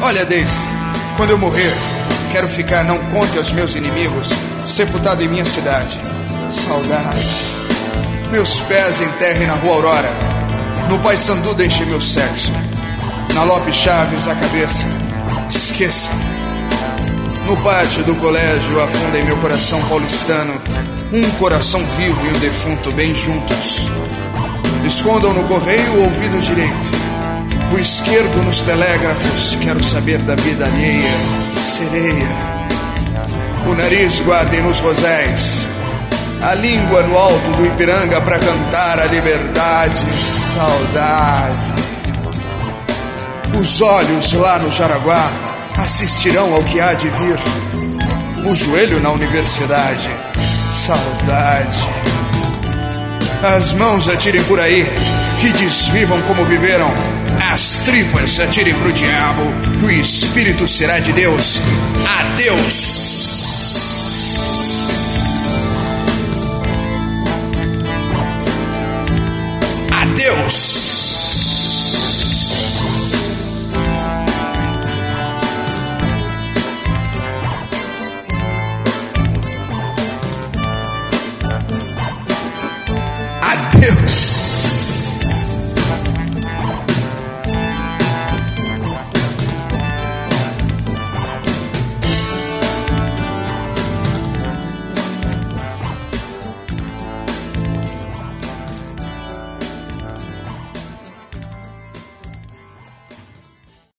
Olha, Daisy, quando eu morrer, quero ficar, não conte aos meus inimigos, sepultado em minha cidade. Saudade. Meus pés enterrem na rua Aurora. No Pai Sandu deixe meu sexo. Na Lopes Chaves a cabeça. Esqueça. No pátio do colégio afundem meu coração paulistano. Um coração vivo e um defunto bem juntos. Escondam no correio o ouvido direito o esquerdo nos telégrafos, quero saber da vida alheia, sereia. O nariz guardem nos roséis, a língua no alto do Ipiranga para cantar a liberdade, saudade. Os olhos lá no Jaraguá assistirão ao que há de vir. O joelho na universidade, saudade. As mãos atirem por aí, que desvivam como viveram as tripas, atire pro diabo, que o Espírito será de Deus. Adeus! Adeus! Adeus!